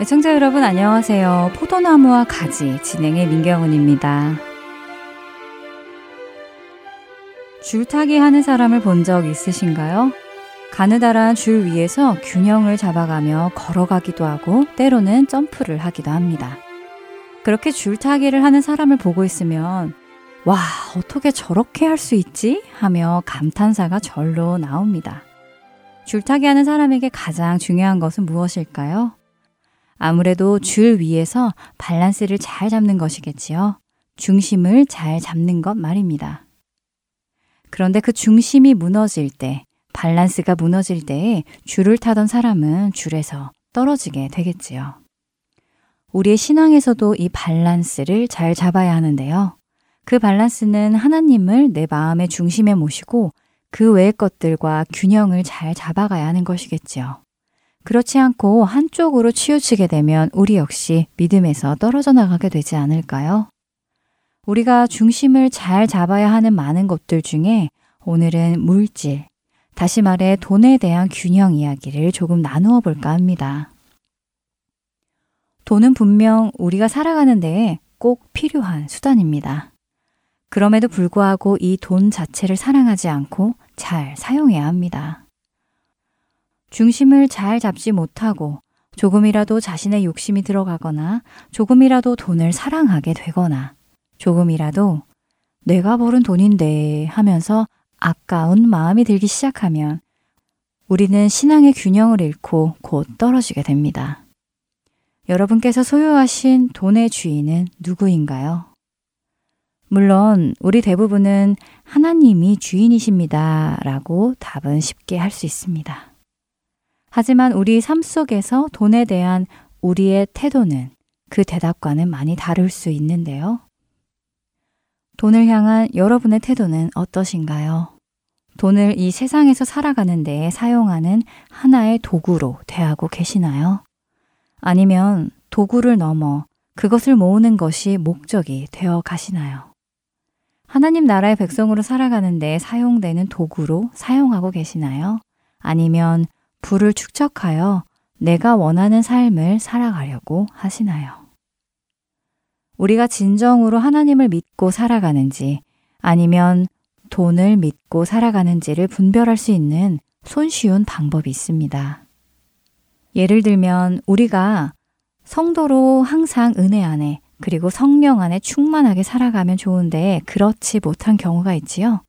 애청자 여러분 안녕하세요. 포도나무와 가지 진행의 민경훈입니다. 줄타기 하는 사람을 본 적 있으신가요? 가느다란 줄 위에서 균형을 잡아가며 걸어가기도 하고 때로는 점프를 하기도 합니다. 그렇게 줄타기를 하는 사람을 보고 있으면 와, 어떻게 저렇게 할 수 있지? 하며 감탄사가 절로 나옵니다. 줄타기 하는 사람에게 가장 중요한 것은 무엇일까요? 아무래도 줄 위에서 밸런스를 잘 잡는 것이겠지요. 중심을 잘 잡는 것 말입니다. 그런데 그 중심이 무너질 때, 밸런스가 무너질 때에 줄을 타던 사람은 줄에서 떨어지게 되겠지요. 우리의 신앙에서도 이 밸런스를 잘 잡아야 하는데요. 그 밸런스는 하나님을 내 마음의 중심에 모시고 그 외의 것들과 균형을 잘 잡아가야 하는 것이겠지요. 그렇지 않고 한쪽으로 치우치게 되면 우리 역시 믿음에서 떨어져 나가게 되지 않을까요? 우리가 중심을 잘 잡아야 하는 많은 것들 중에 오늘은 물질, 다시 말해 돈에 대한 균형 이야기를 조금 나누어 볼까 합니다. 돈은 분명 우리가 살아가는 데에 꼭 필요한 수단입니다. 그럼에도 불구하고 이 돈 자체를 사랑하지 않고 잘 사용해야 합니다. 중심을 잘 잡지 못하고 조금이라도 자신의 욕심이 들어가거나 조금이라도 돈을 사랑하게 되거나 조금이라도 내가 벌은 돈인데 하면서 아까운 마음이 들기 시작하면 우리는 신앙의 균형을 잃고 곧 떨어지게 됩니다. 여러분께서 소유하신 돈의 주인은 누구인가요? 물론 우리 대부분은 하나님이 주인이십니다. 라고 답은 쉽게 할 수 있습니다. 하지만 우리 삶 속에서 돈에 대한 우리의 태도는 그 대답과는 많이 다를 수 있는데요. 돈을 향한 여러분의 태도는 어떠신가요? 돈을 이 세상에서 살아가는 데 사용하는 하나의 도구로 대하고 계시나요? 아니면 도구를 넘어 그것을 모으는 것이 목적이 되어 가시나요? 하나님 나라의 백성으로 살아가는데 사용되는 도구로 사용하고 계시나요? 아니면 부를 축적하여 내가 원하는 삶을 살아가려고 하시나요? 우리가 진정으로 하나님을 믿고 살아가는지 아니면 돈을 믿고 살아가는지를 분별할 수 있는 손쉬운 방법이 있습니다. 예를 들면 우리가 성도로 항상 은혜 안에 그리고 성령 안에 충만하게 살아가면 좋은데 그렇지 못한 경우가 있지요.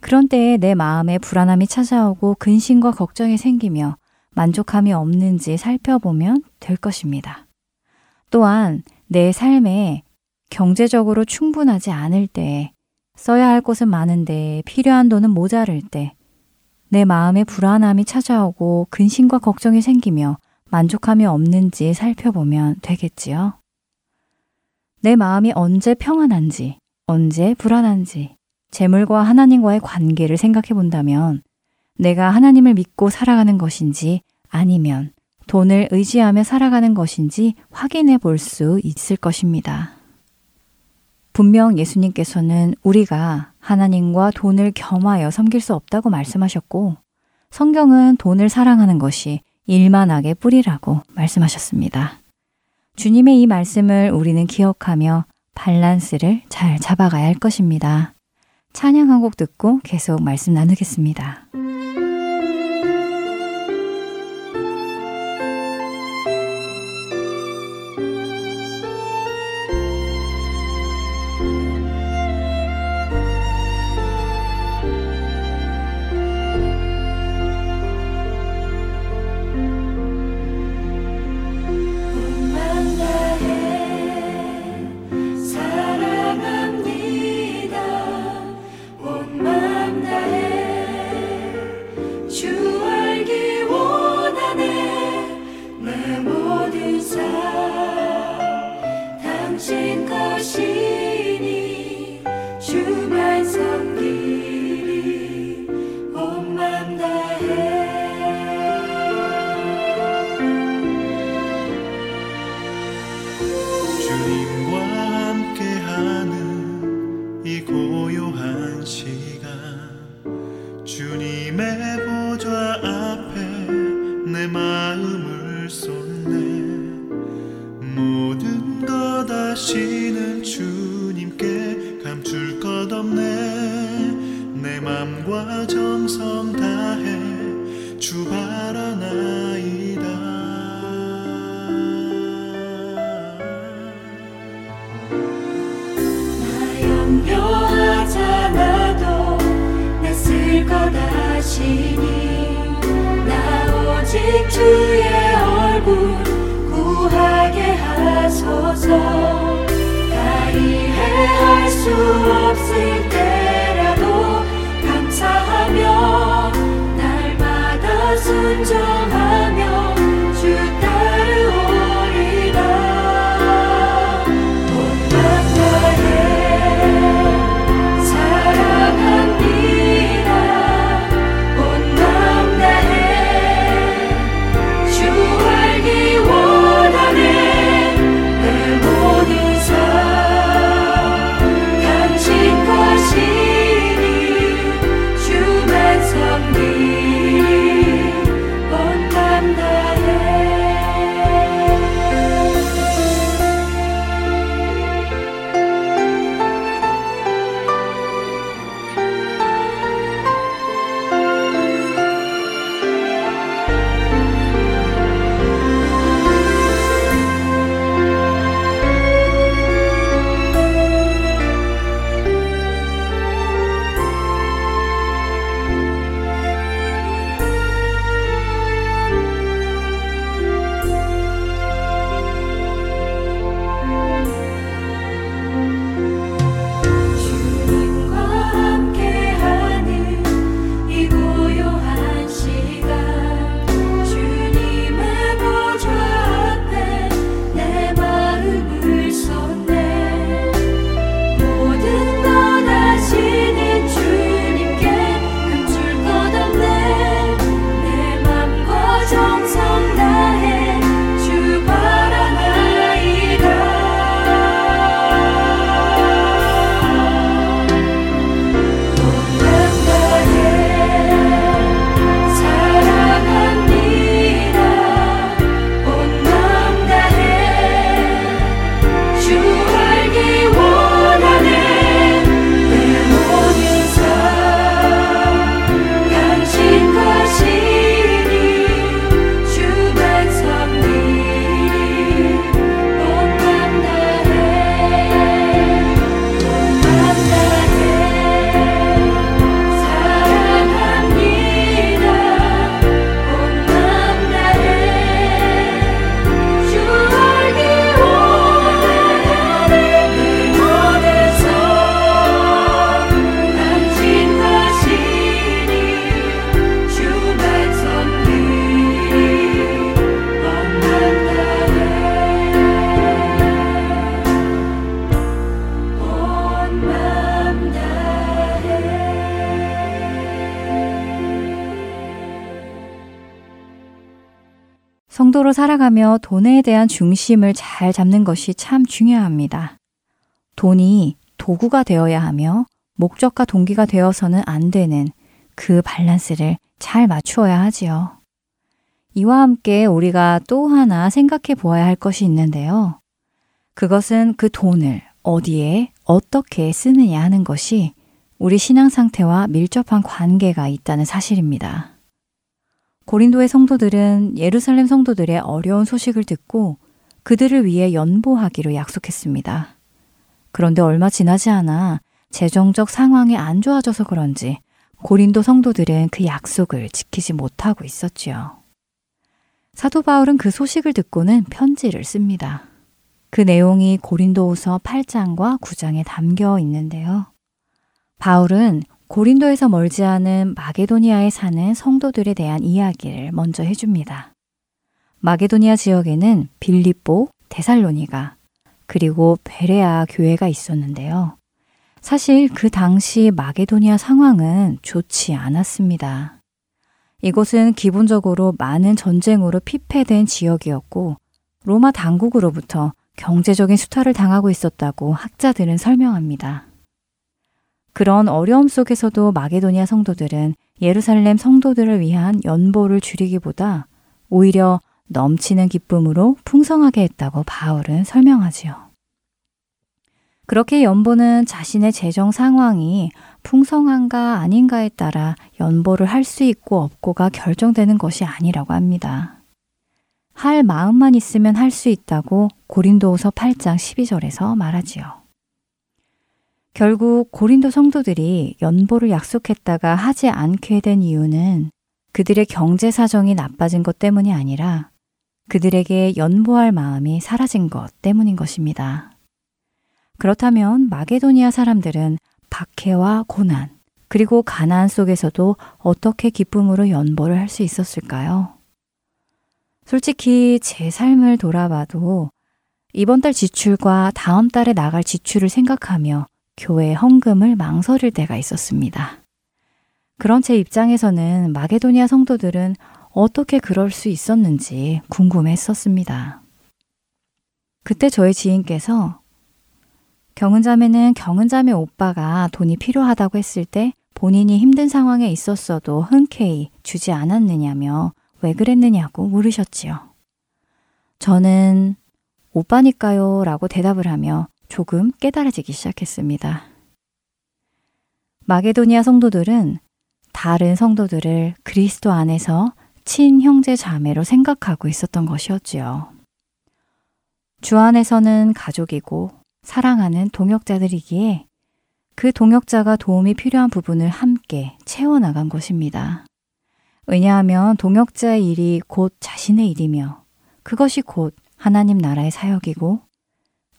그런 때에 내 마음에 불안함이 찾아오고 근심과 걱정이 생기며 만족함이 없는지 살펴보면 될 것입니다. 또한 내 삶에 경제적으로 충분하지 않을 때, 써야 할 곳은 많은데 필요한 돈은 모자랄 때, 내 마음에 불안함이 찾아오고 근심과 걱정이 생기며 만족함이 없는지 살펴보면 되겠지요. 내 마음이 언제 평안한지, 언제 불안한지, 재물과 하나님과의 관계를 생각해 본다면 내가 하나님을 믿고 살아가는 것인지 아니면 돈을 의지하며 살아가는 것인지 확인해 볼 수 있을 것입니다. 분명 예수님께서는 우리가 하나님과 돈을 겸하여 섬길 수 없다고 말씀하셨고, 성경은 돈을 사랑하는 것이 일만하게 뿌리라고 말씀하셨습니다. 주님의 이 말씀을 우리는 기억하며 밸런스를 잘 잡아가야 할 것입니다. 찬양 한 곡 듣고 계속 말씀 나누겠습니다. ti. 성도로 살아가며 돈에 대한 중심을 잘 잡는 것이 참 중요합니다. 돈이 도구가 되어야 하며 목적과 동기가 되어서는 안 되는 그 밸런스를 잘 맞추어야 하지요. 이와 함께 우리가 또 하나 생각해 보아야 할 것이 있는데요. 그것은 그 돈을 어디에 어떻게 쓰느냐 하는 것이 우리 신앙 상태와 밀접한 관계가 있다는 사실입니다. 고린도의 성도들은 예루살렘 성도들의 어려운 소식을 듣고 그들을 위해 연보하기로 약속했습니다. 그런데 얼마 지나지 않아 재정적 상황이 안 좋아져서 그런지 고린도 성도들은 그 약속을 지키지 못하고 있었지요. 사도 바울은 그 소식을 듣고는 편지를 씁니다. 그 내용이 고린도후서 8장과 9장에 담겨 있는데요. 바울은 고린도에서 멀지 않은 마게도니아에 사는 성도들에 대한 이야기를 먼저 해줍니다. 마게도니아 지역에는 빌립보, 데살로니가, 그리고 베레아 교회가 있었는데요. 사실 그 당시 마게도니아 상황은 좋지 않았습니다. 이곳은 기본적으로 많은 전쟁으로 피폐된 지역이었고 로마 당국으로부터 경제적인 수탈을 당하고 있었다고 학자들은 설명합니다. 그런 어려움 속에서도 마게도니아 성도들은 예루살렘 성도들을 위한 연보를 줄이기보다 오히려 넘치는 기쁨으로 풍성하게 했다고 바울은 설명하지요. 그렇게 연보는 자신의 재정 상황이 풍성한가 아닌가에 따라 연보를 할 수 있고 없고가 결정되는 것이 아니라고 합니다. 할 마음만 있으면 할 수 있다고 고린도후서 8장 12절에서 말하지요. 결국 고린도 성도들이 연보를 약속했다가 하지 않게 된 이유는 그들의 경제 사정이 나빠진 것 때문이 아니라 그들에게 연보할 마음이 사라진 것 때문인 것입니다. 그렇다면 마게도니아 사람들은 박해와 고난, 그리고 가난 속에서도 어떻게 기쁨으로 연보를 할 수 있었을까요? 솔직히 제 삶을 돌아봐도 이번 달 지출과 다음 달에 나갈 지출을 생각하며 교회 헌금을 망설일 때가 있었습니다. 그런 제 입장에서는 마게도니아 성도들은 어떻게 그럴 수 있었는지 궁금했었습니다. 그때 저희 지인께서 경은자매는 경은자매 오빠가 돈이 필요하다고 했을 때 본인이 힘든 상황에 있었어도 흔쾌히 주지 않았느냐며 왜 그랬느냐고 물으셨지요. 저는 오빠니까요 라고 대답을 하며 조금 깨달아지기 시작했습니다. 마게도니아 성도들은 다른 성도들을 그리스도 안에서 친형제 자매로 생각하고 있었던 것이었지요. 주 안에서는 가족이고 사랑하는 동역자들이기에 그 동역자가 도움이 필요한 부분을 함께 채워나간 것입니다. 왜냐하면 동역자의 일이 곧 자신의 일이며 그것이 곧 하나님 나라의 사역이고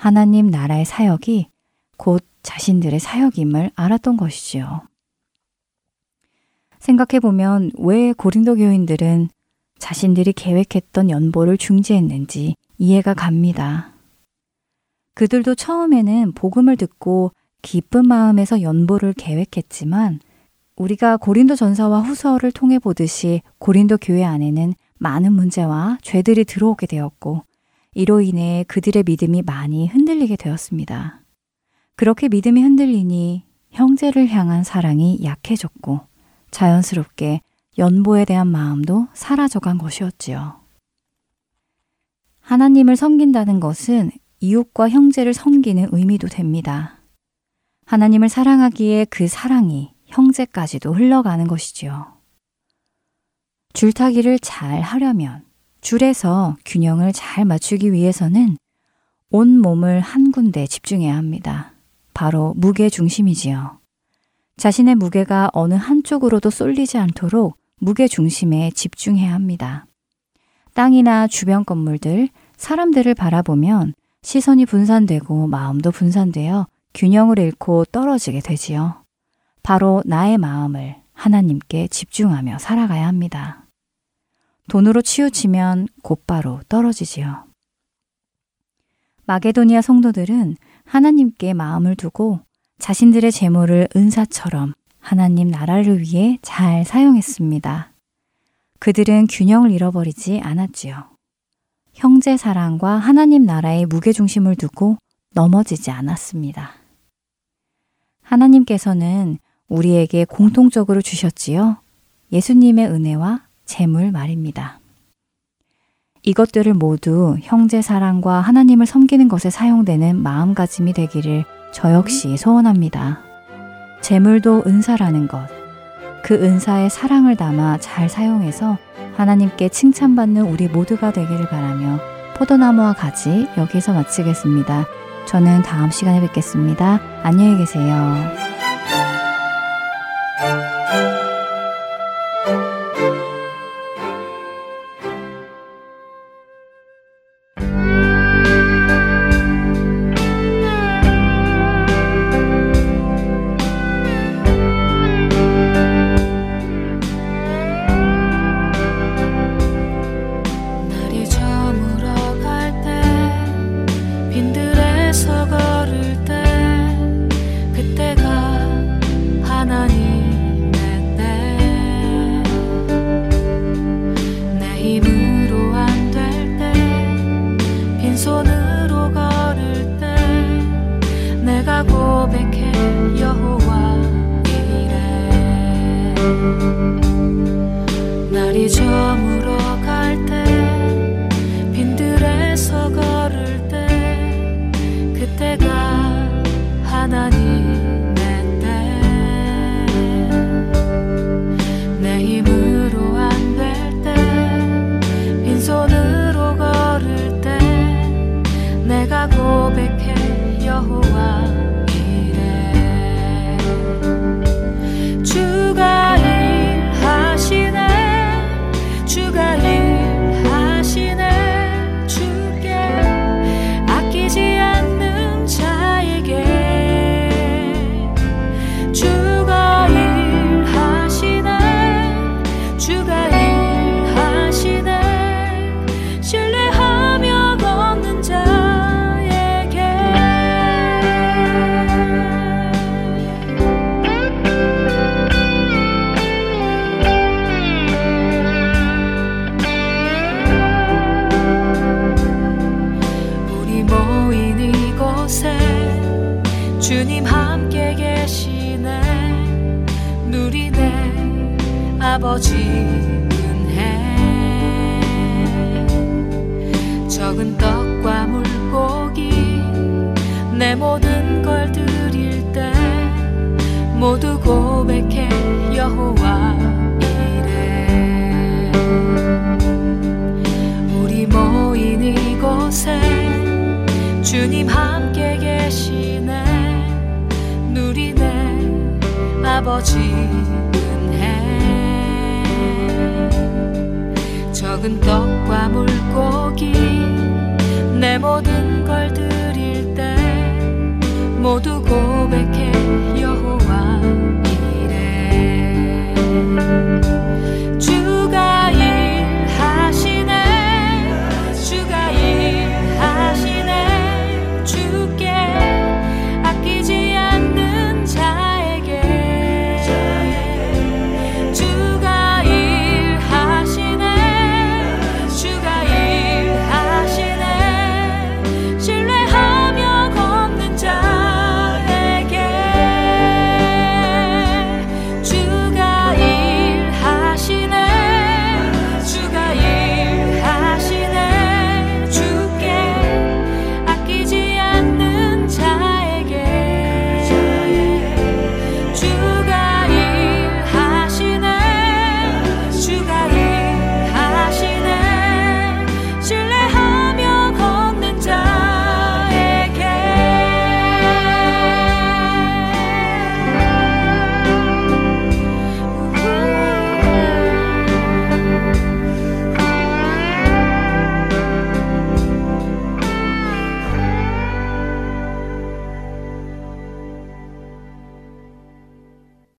하나님 나라의 사역이 곧 자신들의 사역임을 알았던 것이지요. 생각해보면 왜 고린도 교인들은 자신들이 계획했던 연보를 중지했는지 이해가 갑니다. 그들도 처음에는 복음을 듣고 기쁜 마음에서 연보를 계획했지만 우리가 고린도 전서와 후서를 통해 보듯이 고린도 교회 안에는 많은 문제와 죄들이 들어오게 되었고 이로 인해 그들의 믿음이 많이 흔들리게 되었습니다. 그렇게 믿음이 흔들리니 형제를 향한 사랑이 약해졌고 자연스럽게 연보에 대한 마음도 사라져간 것이었지요. 하나님을 섬긴다는 것은 이웃과 형제를 섬기는 의미도 됩니다. 하나님을 사랑하기에 그 사랑이 형제까지도 흘러가는 것이지요. 줄타기를 잘 하려면 줄에서 균형을 잘 맞추기 위해서는 온 몸을 한 군데 집중해야 합니다. 바로 무게 중심이지요. 자신의 무게가 어느 한쪽으로도 쏠리지 않도록 무게 중심에 집중해야 합니다. 땅이나 주변 건물들, 사람들을 바라보면 시선이 분산되고 마음도 분산되어 균형을 잃고 떨어지게 되지요. 바로 나의 마음을 하나님께 집중하며 살아가야 합니다. 돈으로 치우치면 곧바로 떨어지지요. 마게도니아 성도들은 하나님께 마음을 두고 자신들의 재물을 은사처럼 하나님 나라를 위해 잘 사용했습니다. 그들은 균형을 잃어버리지 않았지요. 형제 사랑과 하나님 나라의 무게중심을 두고 넘어지지 않았습니다. 하나님께서는 우리에게 공통적으로 주셨지요. 예수님의 은혜와 재물 말입니다. 이것들을 모두 형제 사랑과 하나님을 섬기는 것에 사용되는 마음가짐이 되기를 저 역시 소원합니다. 재물도 은사라는 것. 그 은사의 사랑을 담아 잘 사용해서 하나님께 칭찬받는 우리 모두가 되기를 바라며 포도나무와 가지 여기서 마치겠습니다. 저는 다음 시간에 뵙겠습니다. 안녕히 계세요. 내가 고백해 여호와. 지는 해. 적은 떡과 물고기 내 모든 걸 드릴 때 모두 고